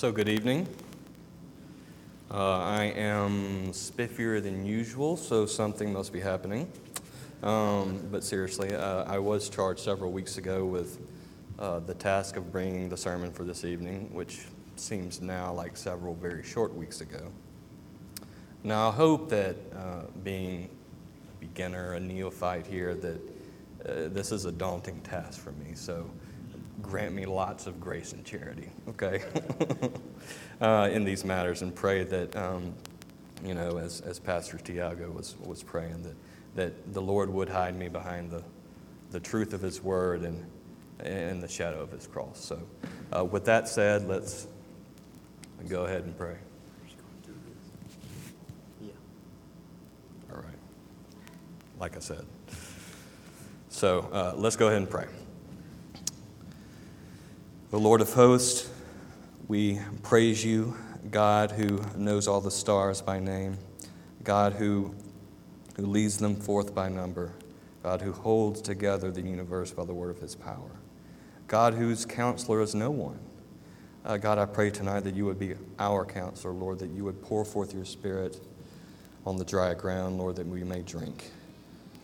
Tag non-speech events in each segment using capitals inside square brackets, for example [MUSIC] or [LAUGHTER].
So, good evening. Uh, I am spiffier than usual, so something must be happening. Um, but seriously, uh, I was charged several weeks ago with uh, the task of bringing the sermon for this evening, which seems now like several very short weeks ago. Now, I hope that uh, being a beginner, a neophyte here, that uh, this is a daunting task for me. So, grant me lots of grace and charity, okay, [LAUGHS] uh, in these matters, and pray that, um, you know, as, as Pastor Tiago was, was praying, that, that the Lord would hide me behind the, the truth of His word and, and the shadow of His cross. So, uh, with that said, let's go ahead and pray. Yeah. All right. Like I said. So, uh, let's go ahead and pray. The Lord of hosts, we praise you, God who knows all the stars by name, God who, who leads them forth by number, God who holds together the universe by the word of his power, God whose counselor is no one. Uh, God, I pray tonight that you would be our counselor, Lord, that you would pour forth your spirit on the dry ground, Lord, that we may drink.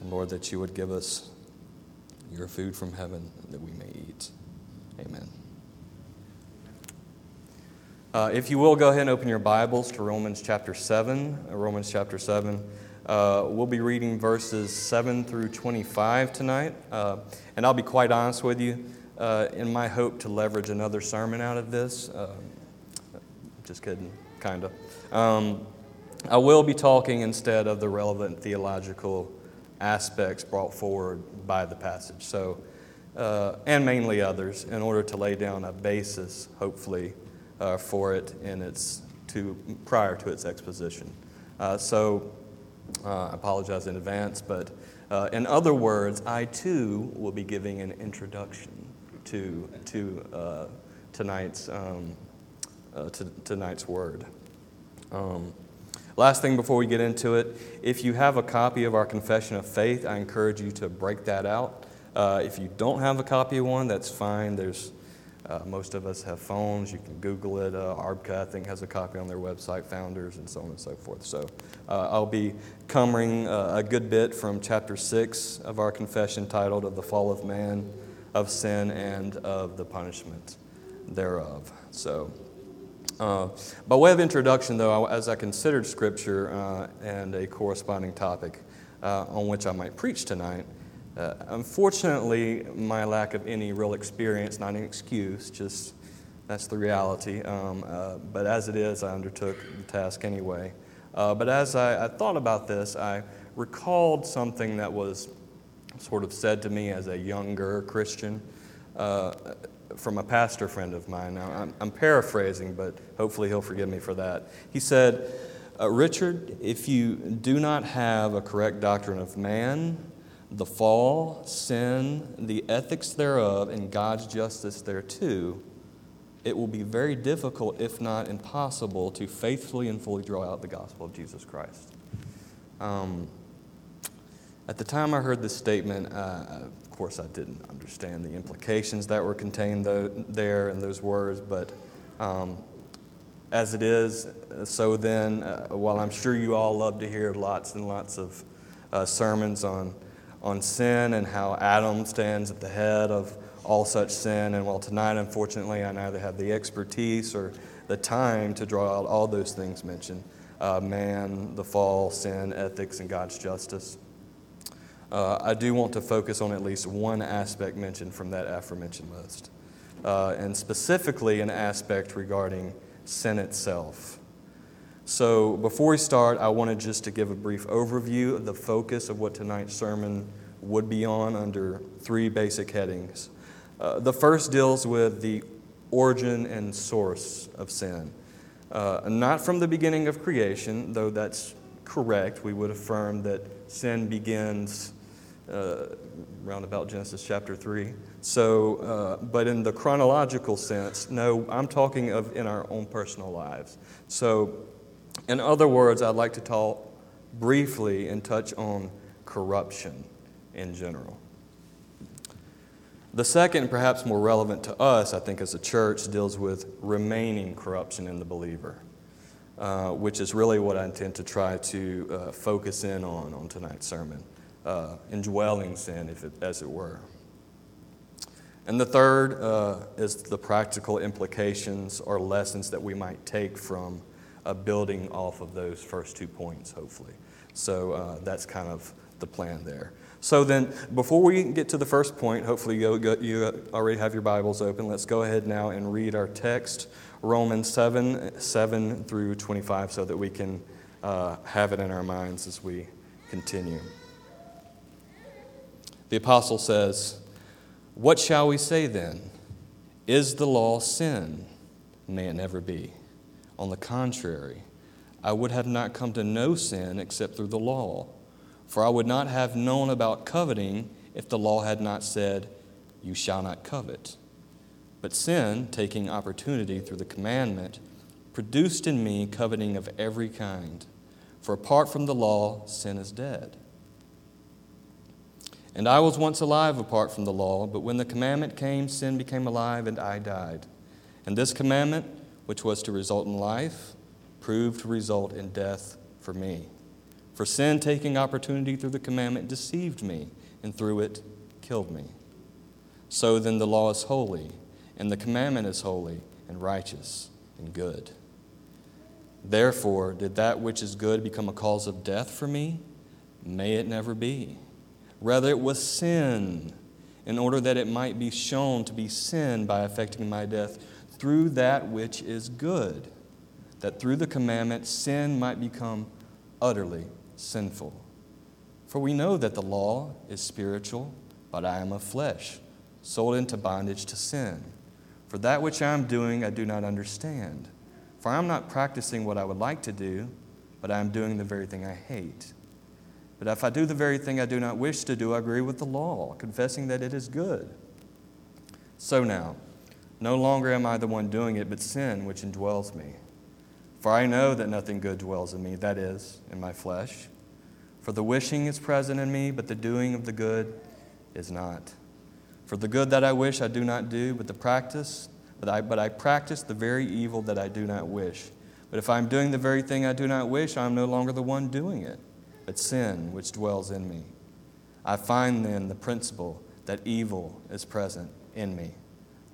And Lord, that you would give us your food from heaven that we may eat. Amen. Uh, if you will, go ahead and open your Bibles to Romans chapter 7. Uh, Romans chapter 7. Uh, we'll be reading verses 7 through 25 tonight. Uh, and I'll be quite honest with you, uh, in my hope to leverage another sermon out of this. Uh, just kidding, kind of. Um, I will be talking instead of the relevant theological aspects brought forward by the passage. So, and mainly others, in order to lay down a basis, hopefully uh, for it in its to, prior to its exposition. Uh, so uh, I apologize in advance, but uh, in other words, I too will be giving an introduction to, to uh, tonight's, um, uh, to tonight's word. Um, last thing before we get into it, if you have a copy of our Confession of Faith, I encourage you to break that out. if you don't have a copy of one, that's fine. There's uh, most of us have phones. You can Google it. Uh, ARBCA, I think, has a copy on their website, Founders, and so on and so forth. So uh, I'll be covering uh, a good bit from chapter 6 of our confession titled Of the Fall of Man, of Sin, and of the Punishment thereof. So, uh, by way of introduction, though, as I considered Scripture uh, and a corresponding topic on which I might preach tonight, uh, unfortunately, my lack of any real experience, not an excuse, just that's the reality. Um, uh, but as it is, I undertook the task anyway. Uh, but as I, I, thought about this, I recalled something that was sort of said to me as a younger Christian uh, from a pastor friend of mine. Now, I'm, I'm, paraphrasing, but hopefully he'll forgive me for that. He said, uh, Richard, if you do not have a correct doctrine of man, the fall, sin, the ethics thereof, and God's justice thereto, it will be very difficult, if not impossible, to faithfully and fully draw out the gospel of Jesus Christ. Um, at the time I heard this statement, uh, of course, I didn't understand the implications that were contained there in those words, but um, as it is, so then, uh, while I'm sure you all love to hear lots and lots of uh, sermons on on sin and how Adam stands at the head of all such sin. And while tonight, unfortunately, I neither have the expertise or the time to draw out all those things mentioned uh, man, the fall, sin, ethics, and God's justice. Uh, I do want to focus on at least one aspect mentioned from that aforementioned list, uh, and specifically an aspect regarding sin itself. So, before we start, I wanted just to give a brief overview of the focus of what tonight's sermon would be on under three basic headings. Uh, the first deals with the origin and source of sin. Uh, not from the beginning of creation, though that's correct. We would affirm that sin begins uh, about Genesis chapter 3. So, uh, but in the chronological sense, no, I'm talking of in our own personal lives. So, in other words, I'd like to talk briefly and touch on corruption in general. The second, perhaps more relevant to us, I think, as a church, deals with remaining corruption in the believer, uh, which is really what I intend to try to uh, focus in on on tonight's sermon, uh, indwelling sin, if it, as it were. And the third uh, is the practical implications or lessons that we might take from uh, building off of those first two points, hopefully. So uh, that's kind of the plan there. So then, before we get to the first point, hopefully you, you already have your Bibles open. Let's go ahead now and read our text, Romans 7 7 through 25, so that we can uh, have it in our minds as we continue. The apostle says, What shall we say then? Is the law sin? May it never be. On the contrary, I would have not come to know sin except through the law. For I would not have known about coveting if the law had not said, You shall not covet. But sin, taking opportunity through the commandment, produced in me coveting of every kind. For apart from the law, sin is dead. And I was once alive apart from the law, but when the commandment came, sin became alive and I died. And this commandment, which was to result in life, proved to result in death for me. For sin, taking opportunity through the commandment, deceived me, and through it killed me. So then the law is holy, and the commandment is holy, and righteous, and good. Therefore, did that which is good become a cause of death for me? May it never be. Rather, it was sin, in order that it might be shown to be sin by affecting my death through that which is good, that through the commandment sin might become utterly sinful. For we know that the law is spiritual, but I am of flesh, sold into bondage to sin. For that which I am doing, I do not understand. For I am not practicing what I would like to do, but I am doing the very thing I hate. But if I do the very thing I do not wish to do, I agree with the law, confessing that it is good. So now, no longer am I the one doing it, but sin which indwells me. For I know that nothing good dwells in me, that is, in my flesh. For the wishing is present in me, but the doing of the good is not. For the good that I wish I do not do, but the practice, but I, but I practice the very evil that I do not wish. But if I am doing the very thing I do not wish, I am no longer the one doing it, but sin which dwells in me. I find then the principle that evil is present in me,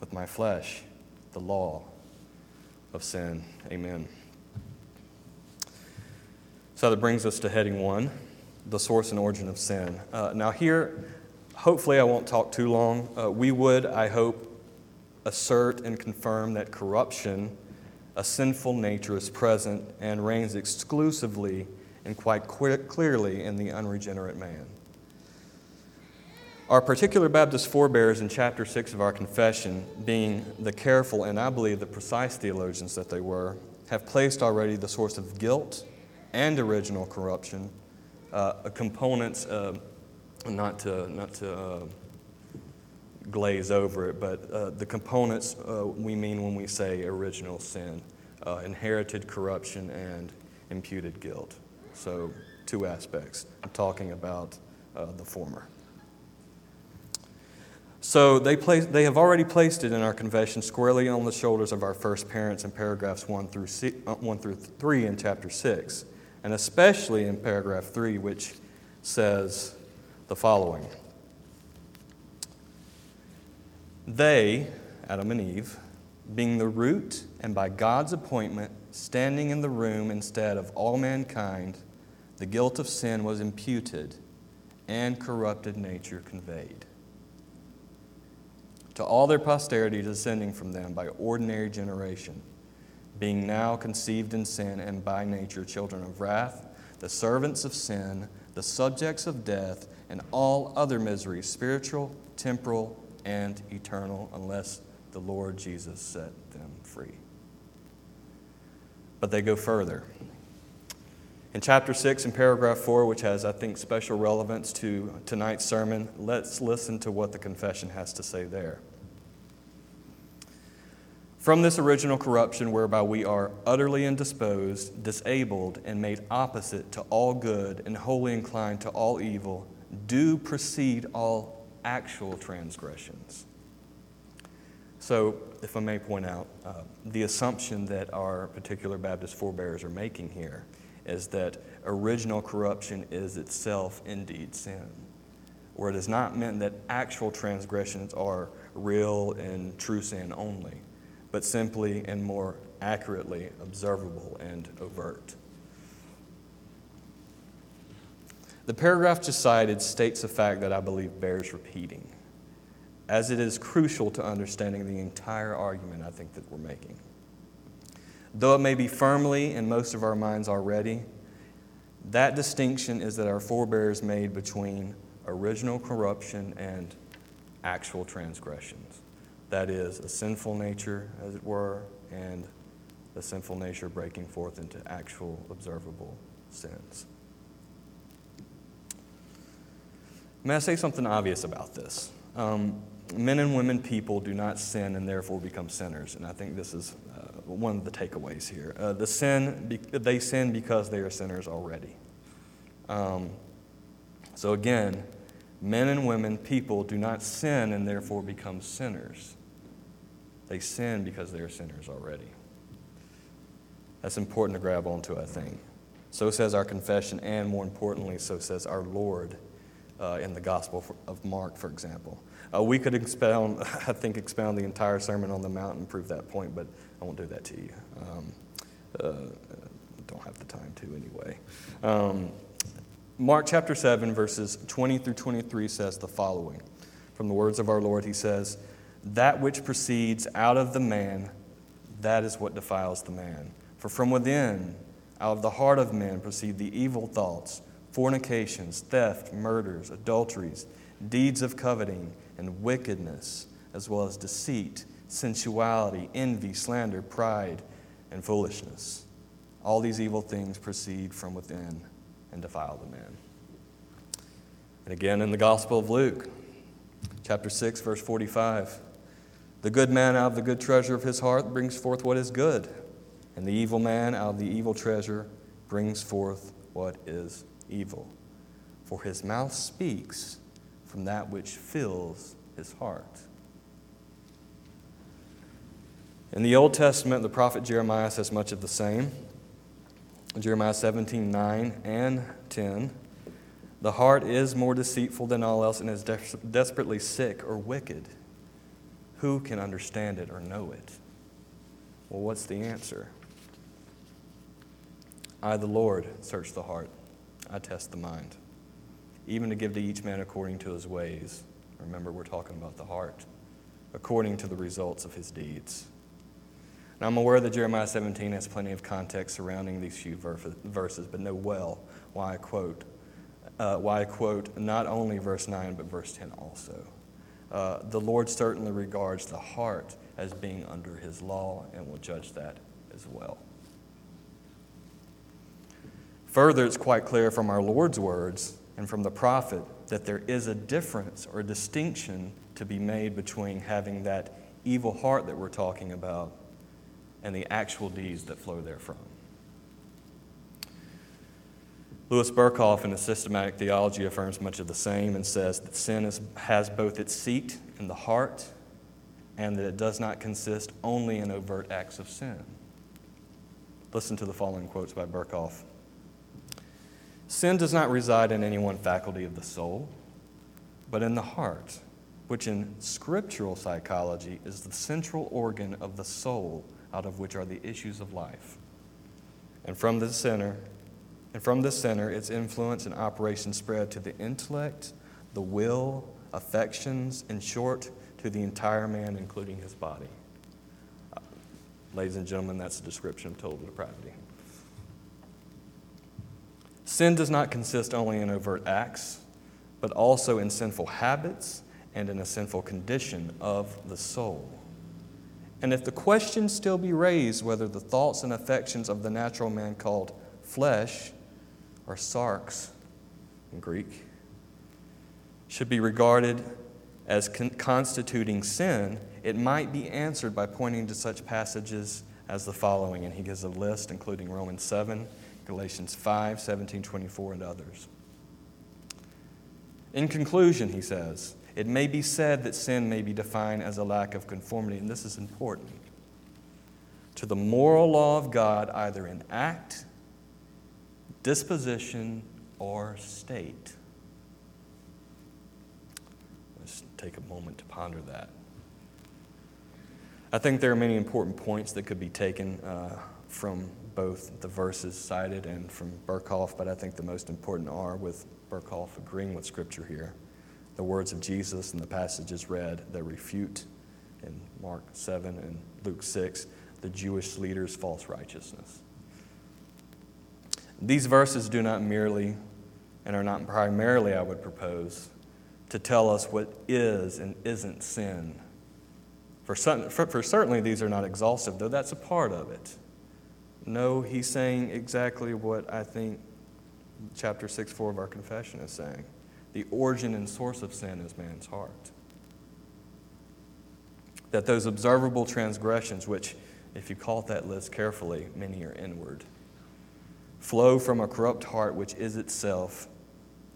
with my flesh, the law of sin. Amen. So that brings us to heading one the source and origin of sin. Uh, now, here, hopefully, I won't talk too long. Uh, we would, I hope, assert and confirm that corruption, a sinful nature, is present and reigns exclusively and quite clearly in the unregenerate man. Our particular Baptist forebears in chapter 6 of our confession, being the careful and I believe the precise theologians that they were, have placed already the source of guilt and original corruption, uh, components, uh, not to, not to uh, glaze over it, but uh, the components uh, we mean when we say original sin uh, inherited corruption and imputed guilt. So, two aspects. I'm talking about the former. So they, place, they have already placed it in our confession squarely on the shoulders of our first parents in paragraphs 1 through, six, uh, 1 through 3 in chapter 6, and especially in paragraph 3, which says the following. They, Adam and Eve, being the root and by God's appointment standing in the room instead of all mankind, the guilt of sin was imputed and corrupted nature conveyed to all their posterity descending from them by ordinary generation, being now conceived in sin and by nature children of wrath, the servants of sin, the subjects of death, and all other miseries, spiritual, temporal, and eternal unless the Lord Jesus set them free. But they go further. In chapter 6, in paragraph 4, which has, I think, special relevance to tonight's sermon, let's listen to what the confession has to say there. From this original corruption, whereby we are utterly indisposed, disabled, and made opposite to all good, and wholly inclined to all evil, do proceed all actual transgressions. So, if I may point out, uh, the assumption that our particular Baptist forebears are making here is that original corruption is itself indeed sin. where it is not meant that actual transgressions are real and true sin only but simply and more accurately observable and overt. The paragraph just cited states a fact that I believe bears repeating, as it is crucial to understanding the entire argument I think that we're making. Though it may be firmly in most of our minds already, that distinction is that our forebears made between original corruption and actual transgressions. That is, a sinful nature, as it were, and the sinful nature breaking forth into actual observable sins. May I say something obvious about this? Um, men and women, people do not sin and therefore become sinners, and I think this is uh, one of the takeaways here. Uh, the sin, they sin because they are sinners already. Um, so again, men and women, people do not sin and therefore become sinners. They sin because they are sinners already. That's important to grab onto, I think. So says our confession, and more importantly, so says our Lord uh, in the Gospel of Mark, for example. Uh, we could expound, [LAUGHS] I think, expound the entire Sermon on the Mount and prove that point, but I won't do that to you. Um, uh, don't have the time to anyway. Um, Mark chapter 7, verses 20 through 23 says the following. From the words of our Lord, he says, that which proceeds out of the man, that is what defiles the man. For from within, out of the heart of men, proceed the evil thoughts, fornications, theft, murders, adulteries, deeds of coveting, and wickedness, as well as deceit, sensuality, envy, slander, pride, and foolishness. All these evil things proceed from within and defile the man. And again in the Gospel of Luke, chapter 6, verse 45. The good man out of the good treasure of his heart brings forth what is good, and the evil man out of the evil treasure brings forth what is evil. For his mouth speaks from that which fills his heart. In the Old Testament, the prophet Jeremiah says much of the same. Jeremiah 17, 9 and 10. The heart is more deceitful than all else and is des- desperately sick or wicked. Who can understand it or know it? Well, what's the answer? I, the Lord, search the heart. I test the mind, even to give to each man according to his ways. Remember, we're talking about the heart, according to the results of his deeds. Now, I'm aware that Jeremiah 17 has plenty of context surrounding these few verses, but know well why I quote, uh, why I quote not only verse 9, but verse 10 also. Uh, the Lord certainly regards the heart as being under his law and will judge that as well. Further, it's quite clear from our Lord's words and from the prophet that there is a difference or a distinction to be made between having that evil heart that we're talking about and the actual deeds that flow therefrom. Louis Berkhof, in his systematic theology, affirms much of the same and says that sin is, has both its seat in the heart and that it does not consist only in overt acts of sin. Listen to the following quotes by Berkhof Sin does not reside in any one faculty of the soul, but in the heart, which in scriptural psychology is the central organ of the soul out of which are the issues of life. And from the center, and from the center, its influence and operation spread to the intellect, the will, affections, in short, to the entire man, including his body. Uh, ladies and gentlemen, that's a description of total depravity. Sin does not consist only in overt acts, but also in sinful habits and in a sinful condition of the soul. And if the question still be raised whether the thoughts and affections of the natural man called flesh, or sarx in Greek, should be regarded as con- constituting sin, it might be answered by pointing to such passages as the following. And he gives a list, including Romans 7, Galatians 5, 17, 24, and others. In conclusion, he says, it may be said that sin may be defined as a lack of conformity, and this is important, to the moral law of God, either in act, disposition, or state. Let's take a moment to ponder that. I think there are many important points that could be taken uh, from both the verses cited and from Berkhof, but I think the most important are with Berkhof agreeing with Scripture here. The words of Jesus and the passages read that refute in Mark 7 and Luke 6 the Jewish leaders' false righteousness. These verses do not merely and are not primarily, I would propose, to tell us what is and isn't sin. For, some, for, for certainly, these are not exhaustive, though that's a part of it. No, he's saying exactly what I think chapter 6 4 of our confession is saying. The origin and source of sin is man's heart. That those observable transgressions, which, if you call that list carefully, many are inward, flow from a corrupt heart which is itself,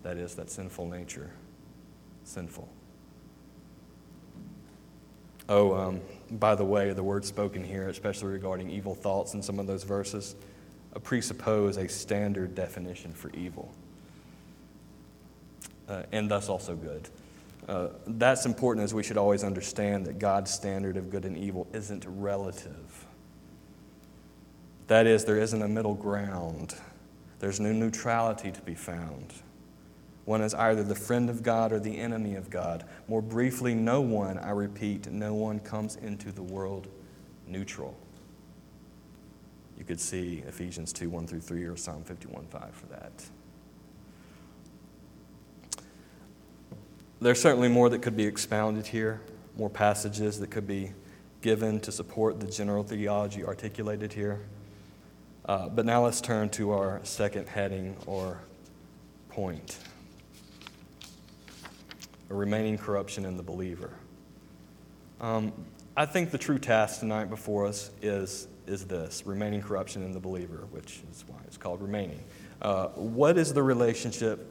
that is, that sinful nature, sinful. Oh, um, by the way, the words spoken here, especially regarding evil thoughts in some of those verses, presuppose a standard definition for evil, uh, and thus also good. Uh, that's important as we should always understand that God's standard of good and evil isn't relative. That is, there isn't a middle ground, there's no neutrality to be found. One is either the friend of God or the enemy of God. More briefly, no one, I repeat, no one comes into the world neutral. You could see Ephesians 2 1 through 3 or Psalm 51 5 for that. There's certainly more that could be expounded here, more passages that could be given to support the general theology articulated here. Uh, but now let's turn to our second heading or point a remaining corruption in the believer. Um, I think the true task tonight before us is is this remaining corruption in the believer, which is why it's called remaining. Uh, what is the relationship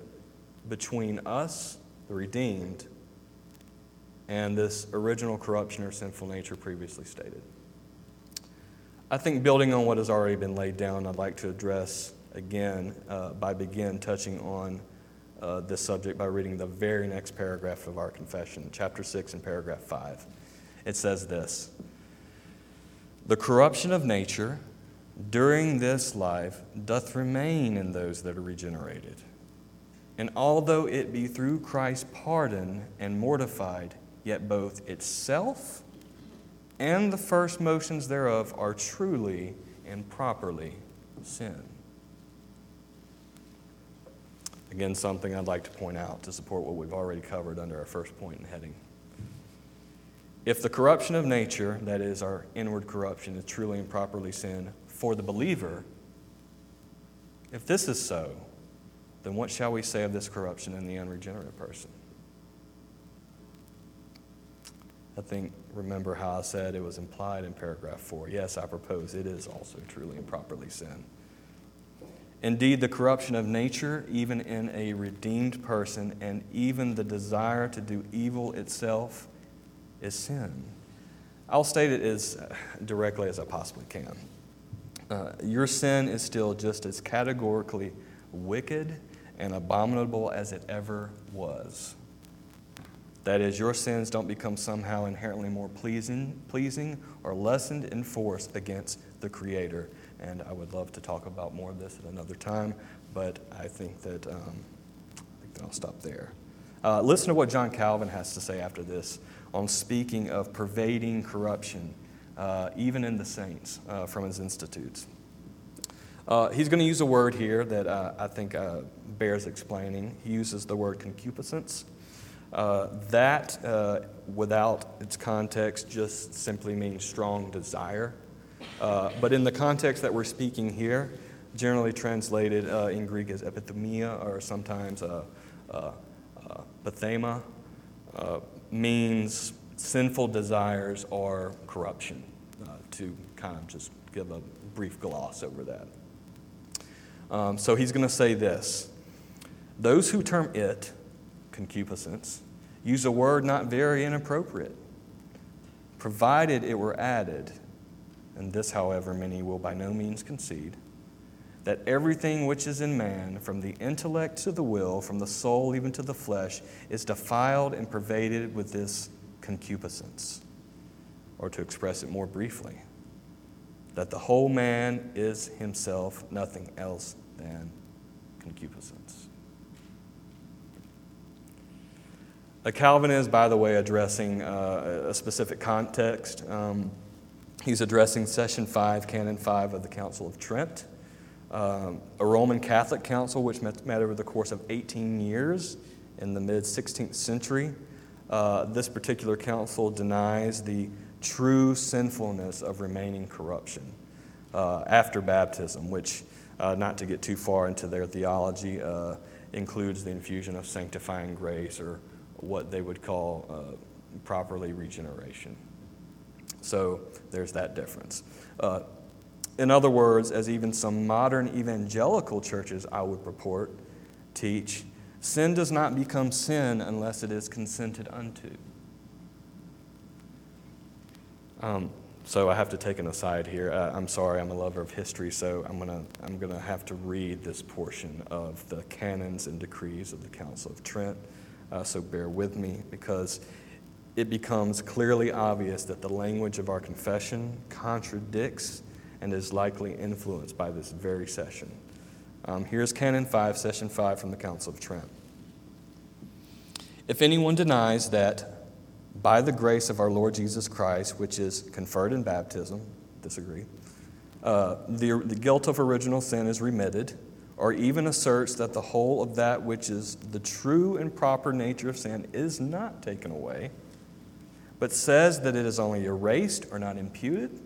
between us, the redeemed, and this original corruption or sinful nature previously stated? I think building on what has already been laid down, I'd like to address again uh, by begin touching on uh, this subject by reading the very next paragraph of our confession, chapter 6 and paragraph 5. It says this. The corruption of nature during this life doth remain in those that are regenerated. And although it be through Christ's pardon and mortified, yet both itself and the first motions thereof are truly and properly sin. Again, something I'd like to point out to support what we've already covered under our first point and heading. If the corruption of nature, that is, our inward corruption, is truly and properly sin for the believer, if this is so, then what shall we say of this corruption in the unregenerate person? I think, remember how I said it was implied in paragraph 4. Yes, I propose it is also truly and properly sin. Indeed, the corruption of nature, even in a redeemed person, and even the desire to do evil itself, is sin. I'll state it as directly as I possibly can. Uh, your sin is still just as categorically wicked and abominable as it ever was. That is, your sins don't become somehow inherently more pleasing, pleasing or lessened in force against the Creator. And I would love to talk about more of this at another time, but I think that, um, I think that I'll stop there. Uh, listen to what John Calvin has to say after this on speaking of pervading corruption, uh, even in the saints, uh, from his institutes. Uh, he's going to use a word here that uh, I think uh, bears explaining. He uses the word concupiscence. Uh, that, uh, without its context, just simply means strong desire. Uh, but in the context that we're speaking here, generally translated uh, in Greek as epithumia or sometimes uh, uh, pathema, means sinful desires or corruption, to kind of just give a brief gloss over that. Um, so he's going to say this Those who term it concupiscence use a word not very inappropriate, provided it were added, and this, however, many will by no means concede, that everything which is in man, from the intellect to the will, from the soul even to the flesh, is defiled and pervaded with this concupiscence. Or to express it more briefly, that the whole man is himself nothing else than concupiscence. A Calvin is, by the way, addressing uh, a specific context. Um, he's addressing Session 5, Canon 5 of the Council of Trent, um, a Roman Catholic council which met, met, over the course of 18 years in the mid 16th century. Uh, this particular council denies the true sinfulness of remaining corruption uh, after baptism, which, uh, not to get too far into their theology, uh, includes the infusion of sanctifying grace or what they would call uh, properly regeneration. So there's that difference. Uh, in other words, as even some modern evangelical churches, I would purport, teach, sin does not become sin unless it is consented unto. Um, so I have to take an aside here. Uh, I'm sorry, I'm a lover of history, so I'm going to I'm gonna have to read this portion of the canons and decrees of the Council of Trent. Uh, so bear with me because it becomes clearly obvious that the language of our confession contradicts and is likely influenced by this very session. Um, here's Canon 5, Session 5 from the Council of Trent. If anyone denies that by the grace of our Lord Jesus Christ, which is conferred in baptism, disagree, uh, the, the guilt of original sin is remitted, or even asserts that the whole of that which is the true and proper nature of sin is not taken away, but says that it is only erased or not imputed,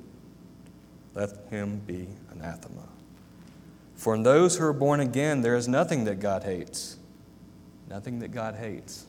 let him be anathema. For in those who are born again, there is nothing that God hates. Nothing that God hates.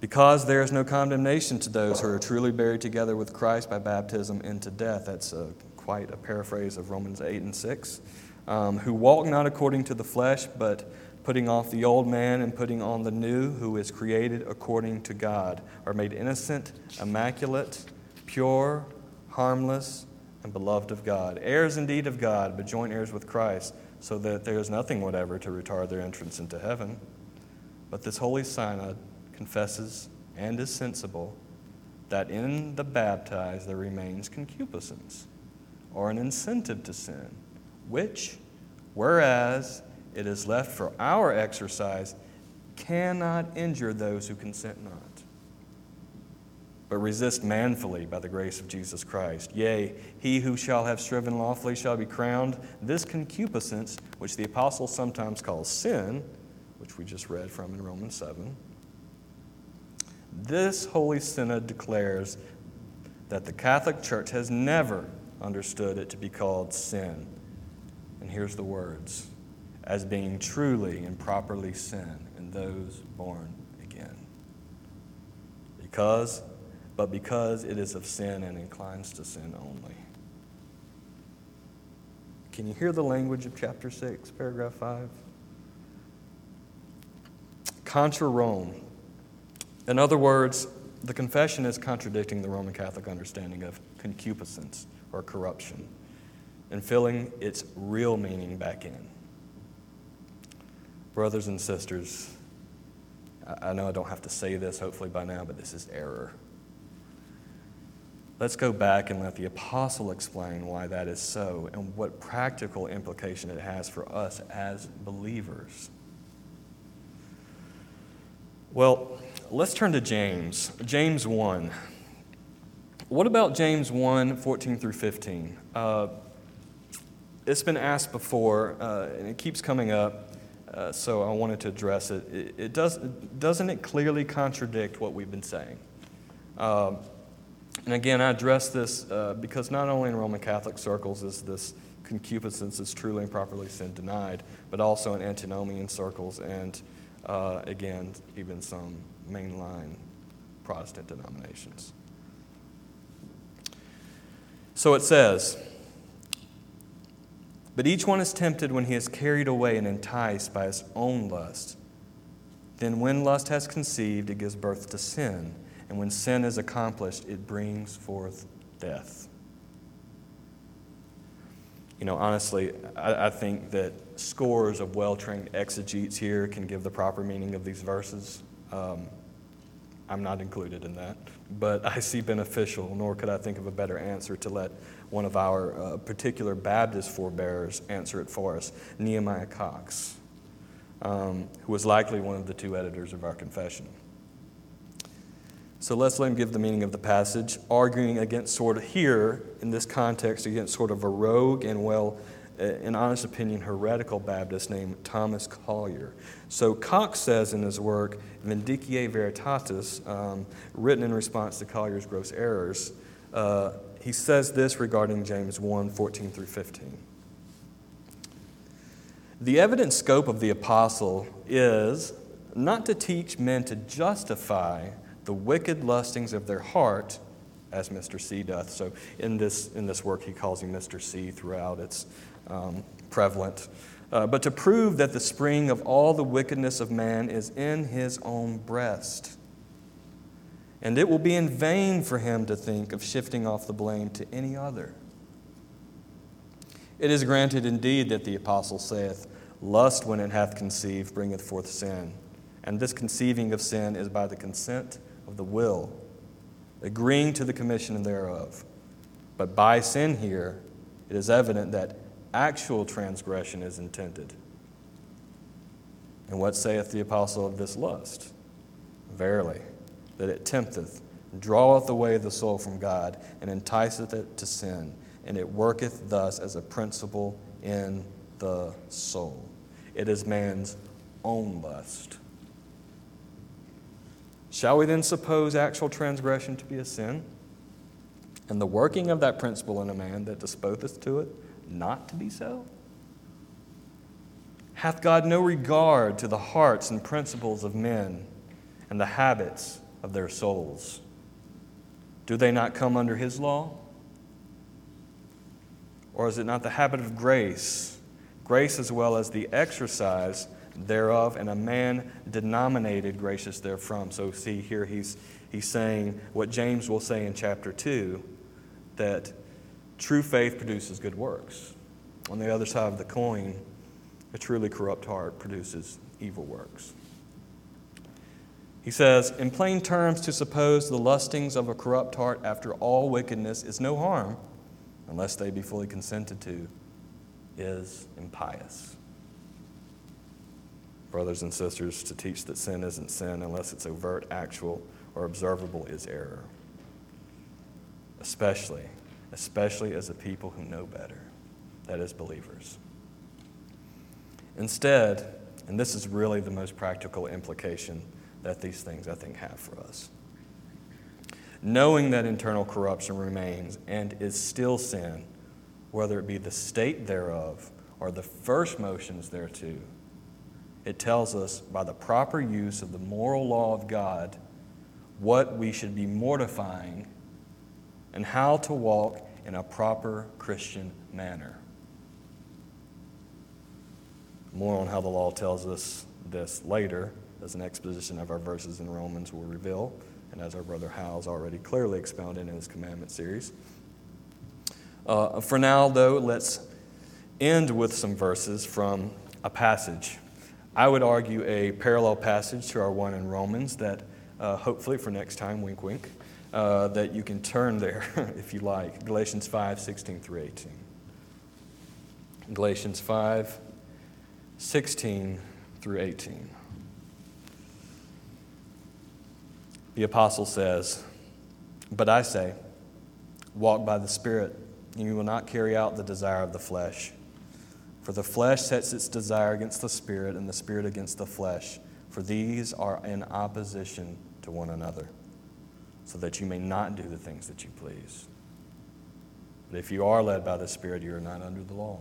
Because there is no condemnation to those who are truly buried together with Christ by baptism into death. That's a, quite a paraphrase of Romans 8 and 6 um, who walk not according to the flesh, but putting off the old man and putting on the new, who is created according to God, are made innocent, immaculate, pure, harmless, and beloved of God. Heirs indeed of God, but joint heirs with Christ, so that there is nothing whatever to retard their entrance into heaven. But this holy synod confesses and is sensible that in the baptized there remains concupiscence, or an incentive to sin which, whereas it is left for our exercise, cannot injure those who consent not, but resist manfully by the grace of Jesus Christ. Yea, he who shall have striven lawfully shall be crowned. This concupiscence, which the apostle sometimes calls sin, which we just read from in Romans 7, this Holy Synod declares that the Catholic Church has never understood it to be called sin and here's the words as being truly and properly sin in those born again. Because, but because it is of sin and inclines to sin only. Can you hear the language of chapter 6, paragraph 5? Contra Rome. In other words, the confession is contradicting the Roman Catholic understanding of concupiscence or corruption and filling its real meaning back in. Brothers and sisters, I know I don't have to say this hopefully by now, but this is error. Let's go back and let the apostle explain why that is so and what practical implication it has for us as believers. Well, let's turn to James. James 1. What about James 1 14 through 15? Uh, it's been asked before, uh, and it keeps coming up. uh, so I wanted to address it. It, it does, doesn't it clearly contradict what we've been saying? Um, and again, I address this uh, because not only in Roman Catholic circles is this concupiscence is truly and properly sin denied, but also in antinomian circles and, uh, again, even some mainline Protestant denominations. So it says, But each one is tempted when he is carried away and enticed by his own lust. Then, when lust has conceived, it gives birth to sin. And when sin is accomplished, it brings forth death. You know, honestly, I, I think that scores of well trained exegetes here can give the proper meaning of these verses. Um, I'm not included in that, but I see beneficial, nor could I think of a better answer to let one of our uh, particular Baptist forebears answer it for us Nehemiah Cox, um, who was likely one of the two editors of our confession. So let's let him give the meaning of the passage, arguing against sort of here, in this context, against sort of a rogue and well, in honest opinion, heretical Baptist named Thomas Collier. So Cox says in his work, Vindiciae Veritatis, um, written in response to Collier's gross errors, uh, he says this regarding James 1 14 through 15. The evident scope of the apostle is not to teach men to justify the wicked lustings of their heart, as Mr. C doth. So in this, in this work, he calls him Mr. C throughout. It's um, prevalent. Uh, but to prove that the spring of all the wickedness of man is in his own breast. And it will be in vain for him to think of shifting off the blame to any other. It is granted indeed that the apostle saith, Lust, when it hath conceived, bringeth forth sin. And this conceiving of sin is by the consent of the will, agreeing to the commission thereof. But by sin here, it is evident that actual transgression is intended. And what saith the apostle of this lust? Verily, that it tempteth, draweth away the soul from God, and enticeth it to sin, and it worketh thus as a principle in the soul. It is man's own lust. Shall we then suppose actual transgression to be a sin? And the working of that principle in a man that disposeth to it not to be so? Hath God no regard to the hearts and principles of men and the habits of their souls? Do they not come under his law? Or is it not the habit of grace, grace as well as the exercise thereof, and a man denominated gracious therefrom. So, see, here he's, he's saying what James will say in chapter 2 that true faith produces good works. On the other side of the coin, a truly corrupt heart produces evil works. He says, in plain terms, to suppose the lustings of a corrupt heart after all wickedness is no harm, unless they be fully consented to, is impious brothers and sisters, to teach that sin isn't sin unless it's overt, actual, or observable is error. Especially, especially as a people who know better, that is, believers. Instead, and this is really the most practical implication that these things, I think, have for us. Knowing that internal corruption remains and is still sin, whether it be the state thereof or the first motions thereto, it tells us by the proper use of the moral law of God what we should be mortifying and how to walk in a proper Christian manner. More on how the law tells us this later, as an exposition of our verses in Romans will reveal, and as our brother Hal's already clearly expounded in his commandment series. Uh, for now, though, let's end with some verses from a passage I would argue a parallel passage to our one in Romans that uh, hopefully for next time, wink, wink, uh, that you can turn there [LAUGHS] if you like. Galatians 5 16 through 18. Galatians 5 16 through 18. The apostle says, But I say, walk by the Spirit, and you will not carry out the desire of the flesh. For the flesh sets its desire against the spirit, and the spirit against the flesh. For these are in opposition to one another, so that you may not do the things that you please. But if you are led by the Spirit, you are not under the law.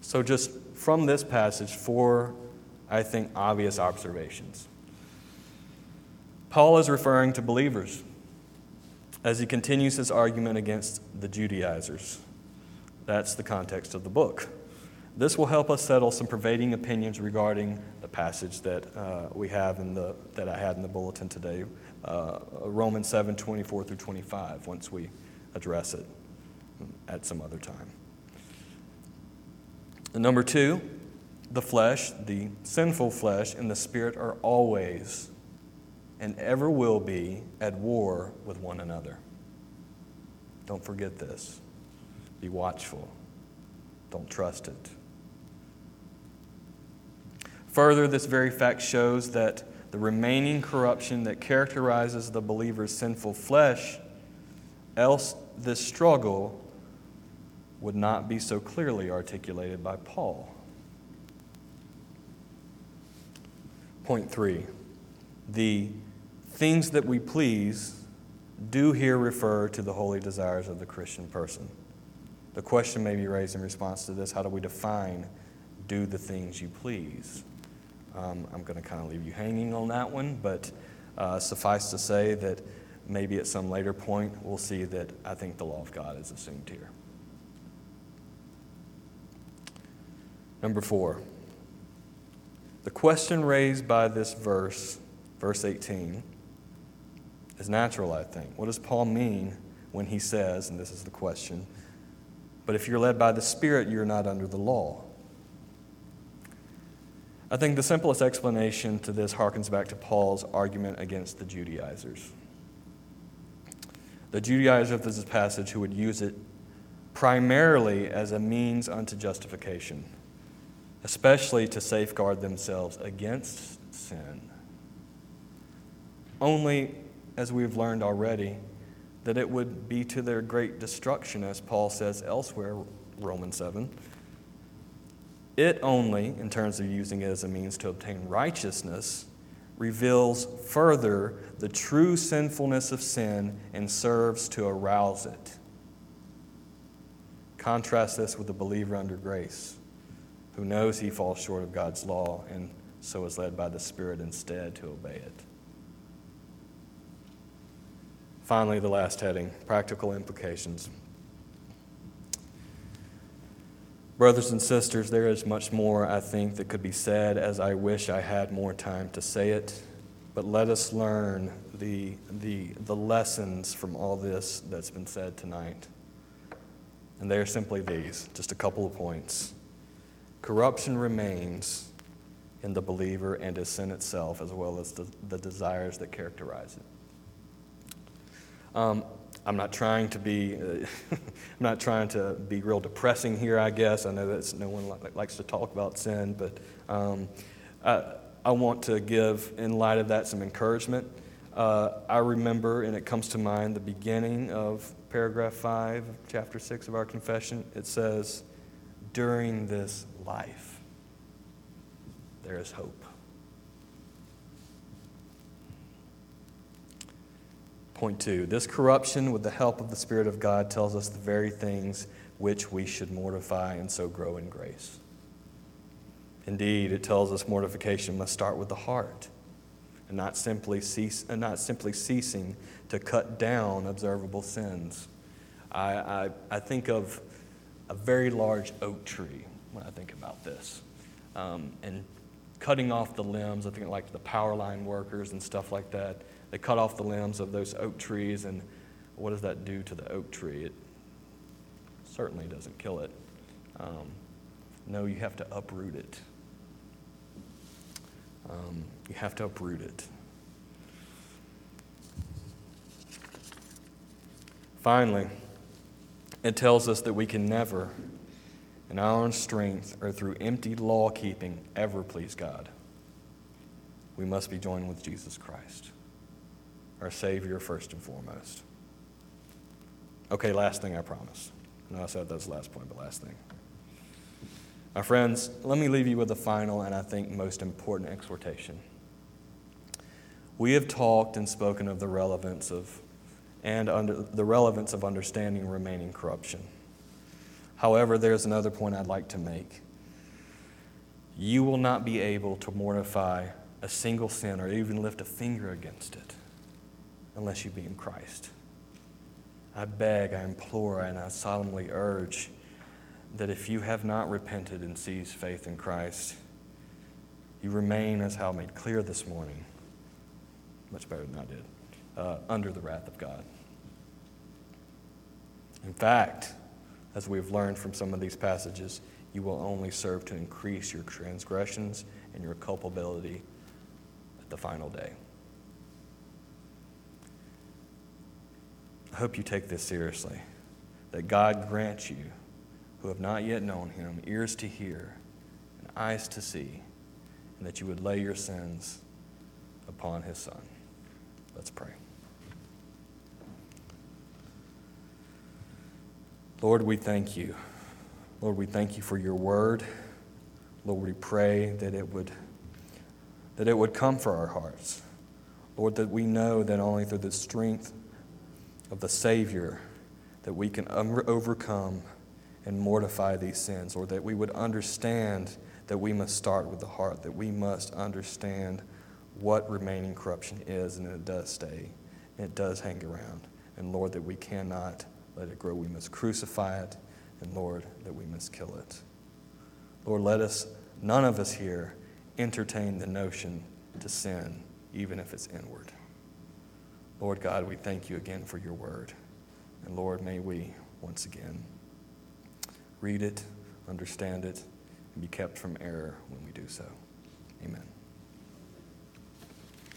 So, just from this passage, four, I think, obvious observations. Paul is referring to believers as he continues his argument against the Judaizers. That's the context of the book. This will help us settle some pervading opinions regarding the passage that uh, we have in the that I had in the bulletin today, uh, Romans 7, 24 through 25, once we address it at some other time. And number two, the flesh, the sinful flesh, and the spirit are always and ever will be at war with one another. Don't forget this. Be watchful. Don't trust it. Further, this very fact shows that the remaining corruption that characterizes the believer's sinful flesh, else this struggle would not be so clearly articulated by Paul. Point three the things that we please do here refer to the holy desires of the Christian person. The question may be raised in response to this how do we define do the things you please? Um, I'm going to kind of leave you hanging on that one, but uh, suffice to say that maybe at some later point we'll see that I think the law of God is assumed here. Number four, the question raised by this verse, verse 18, is natural, I think. What does Paul mean when he says, and this is the question, but if you're led by the Spirit, you're not under the law? I think the simplest explanation to this harkens back to Paul's argument against the Judaizers. The Judaizers of this passage who would use it primarily as a means unto justification, especially to safeguard themselves against sin. Only, as we've learned already, that it would be to their great destruction, as Paul says elsewhere, Romans 7 it only, in terms of using it as a means to obtain righteousness, reveals further the true sinfulness of sin and serves to arouse it. Contrast this with the believer under grace, who knows he falls short of God's law and so is led by the Spirit instead to obey it. Finally, the last heading practical implications. Brothers and sisters, there is much more, I think, that could be said as I wish I had more time to say it. But let us learn the, the, the lessons from all this that's been said tonight. And they are simply these just a couple of points. Corruption remains in the believer and his sin itself, as well as the, the desires that characterize it. Um, I'm not trying to be, uh, [LAUGHS] I'm not trying to be real depressing here. I guess I know that no one li- likes to talk about sin, but um, I, I, want to give, in light of that, some encouragement. Uh, I remember, and it comes to mind, the beginning of paragraph five chapter six of our confession. It says, "During this life, there is hope." Point two this corruption, with the help of the Spirit of God, tells us the very things which we should mortify and so grow in grace. Indeed, it tells us mortification must start with the heart and not simply, cease, and not simply ceasing to cut down observable sins. I, I, I think of a very large oak tree when I think about this. Um, and cutting off the limbs, I think like the power line workers and stuff like that they cut off the limbs of those oak trees, and what does that do to the oak tree? It certainly doesn't kill it. Um, no, you have to uproot it. Um, you have to uproot it. Finally, it tells us that we can never, in our own strength or through empty law keeping, ever please God. We must be joined with Jesus Christ our Savior first and foremost. Okay, last thing I promise. No, I said that's the last point, but last thing. My friends, let me leave you with a final and I think most important exhortation. We have talked and spoken of the relevance of and under, the relevance of understanding remaining corruption. However, there's another point I'd like to make. You will not be able to mortify a single sin or even lift a finger against it unless you be in Christ. I beg, I implore, and I solemnly urge that if you have not repented and seized faith in Christ, you remain, as Hal made clear this morning, much better than I did, uh, under the wrath of God. In fact, as we've learned from some of these passages, you will only serve to increase your transgressions and your culpability at the final day. I hope you take this seriously, that God grant you, who have not yet known him, ears to hear and eyes to see, and that you would lay your sins upon his Son. Let's pray. Lord, we thank you. Lord, we thank you for your word. Lord, we pray that it would that it would come for our hearts. Lord, that we know that only through the strength of the Savior that we can overcome and mortify these sins, or that we would understand that we must start with the heart, that we must understand what remaining corruption is, and it does stay, and it does hang around. And Lord, that we cannot let it grow. We must crucify it, and Lord, that we must kill it. Lord, let us, none of us here, entertain the notion to sin, even if it's inward. Lord God, we thank you again for your word. And Lord, may we once again read it, understand it, and be kept from error when we do so. Amen.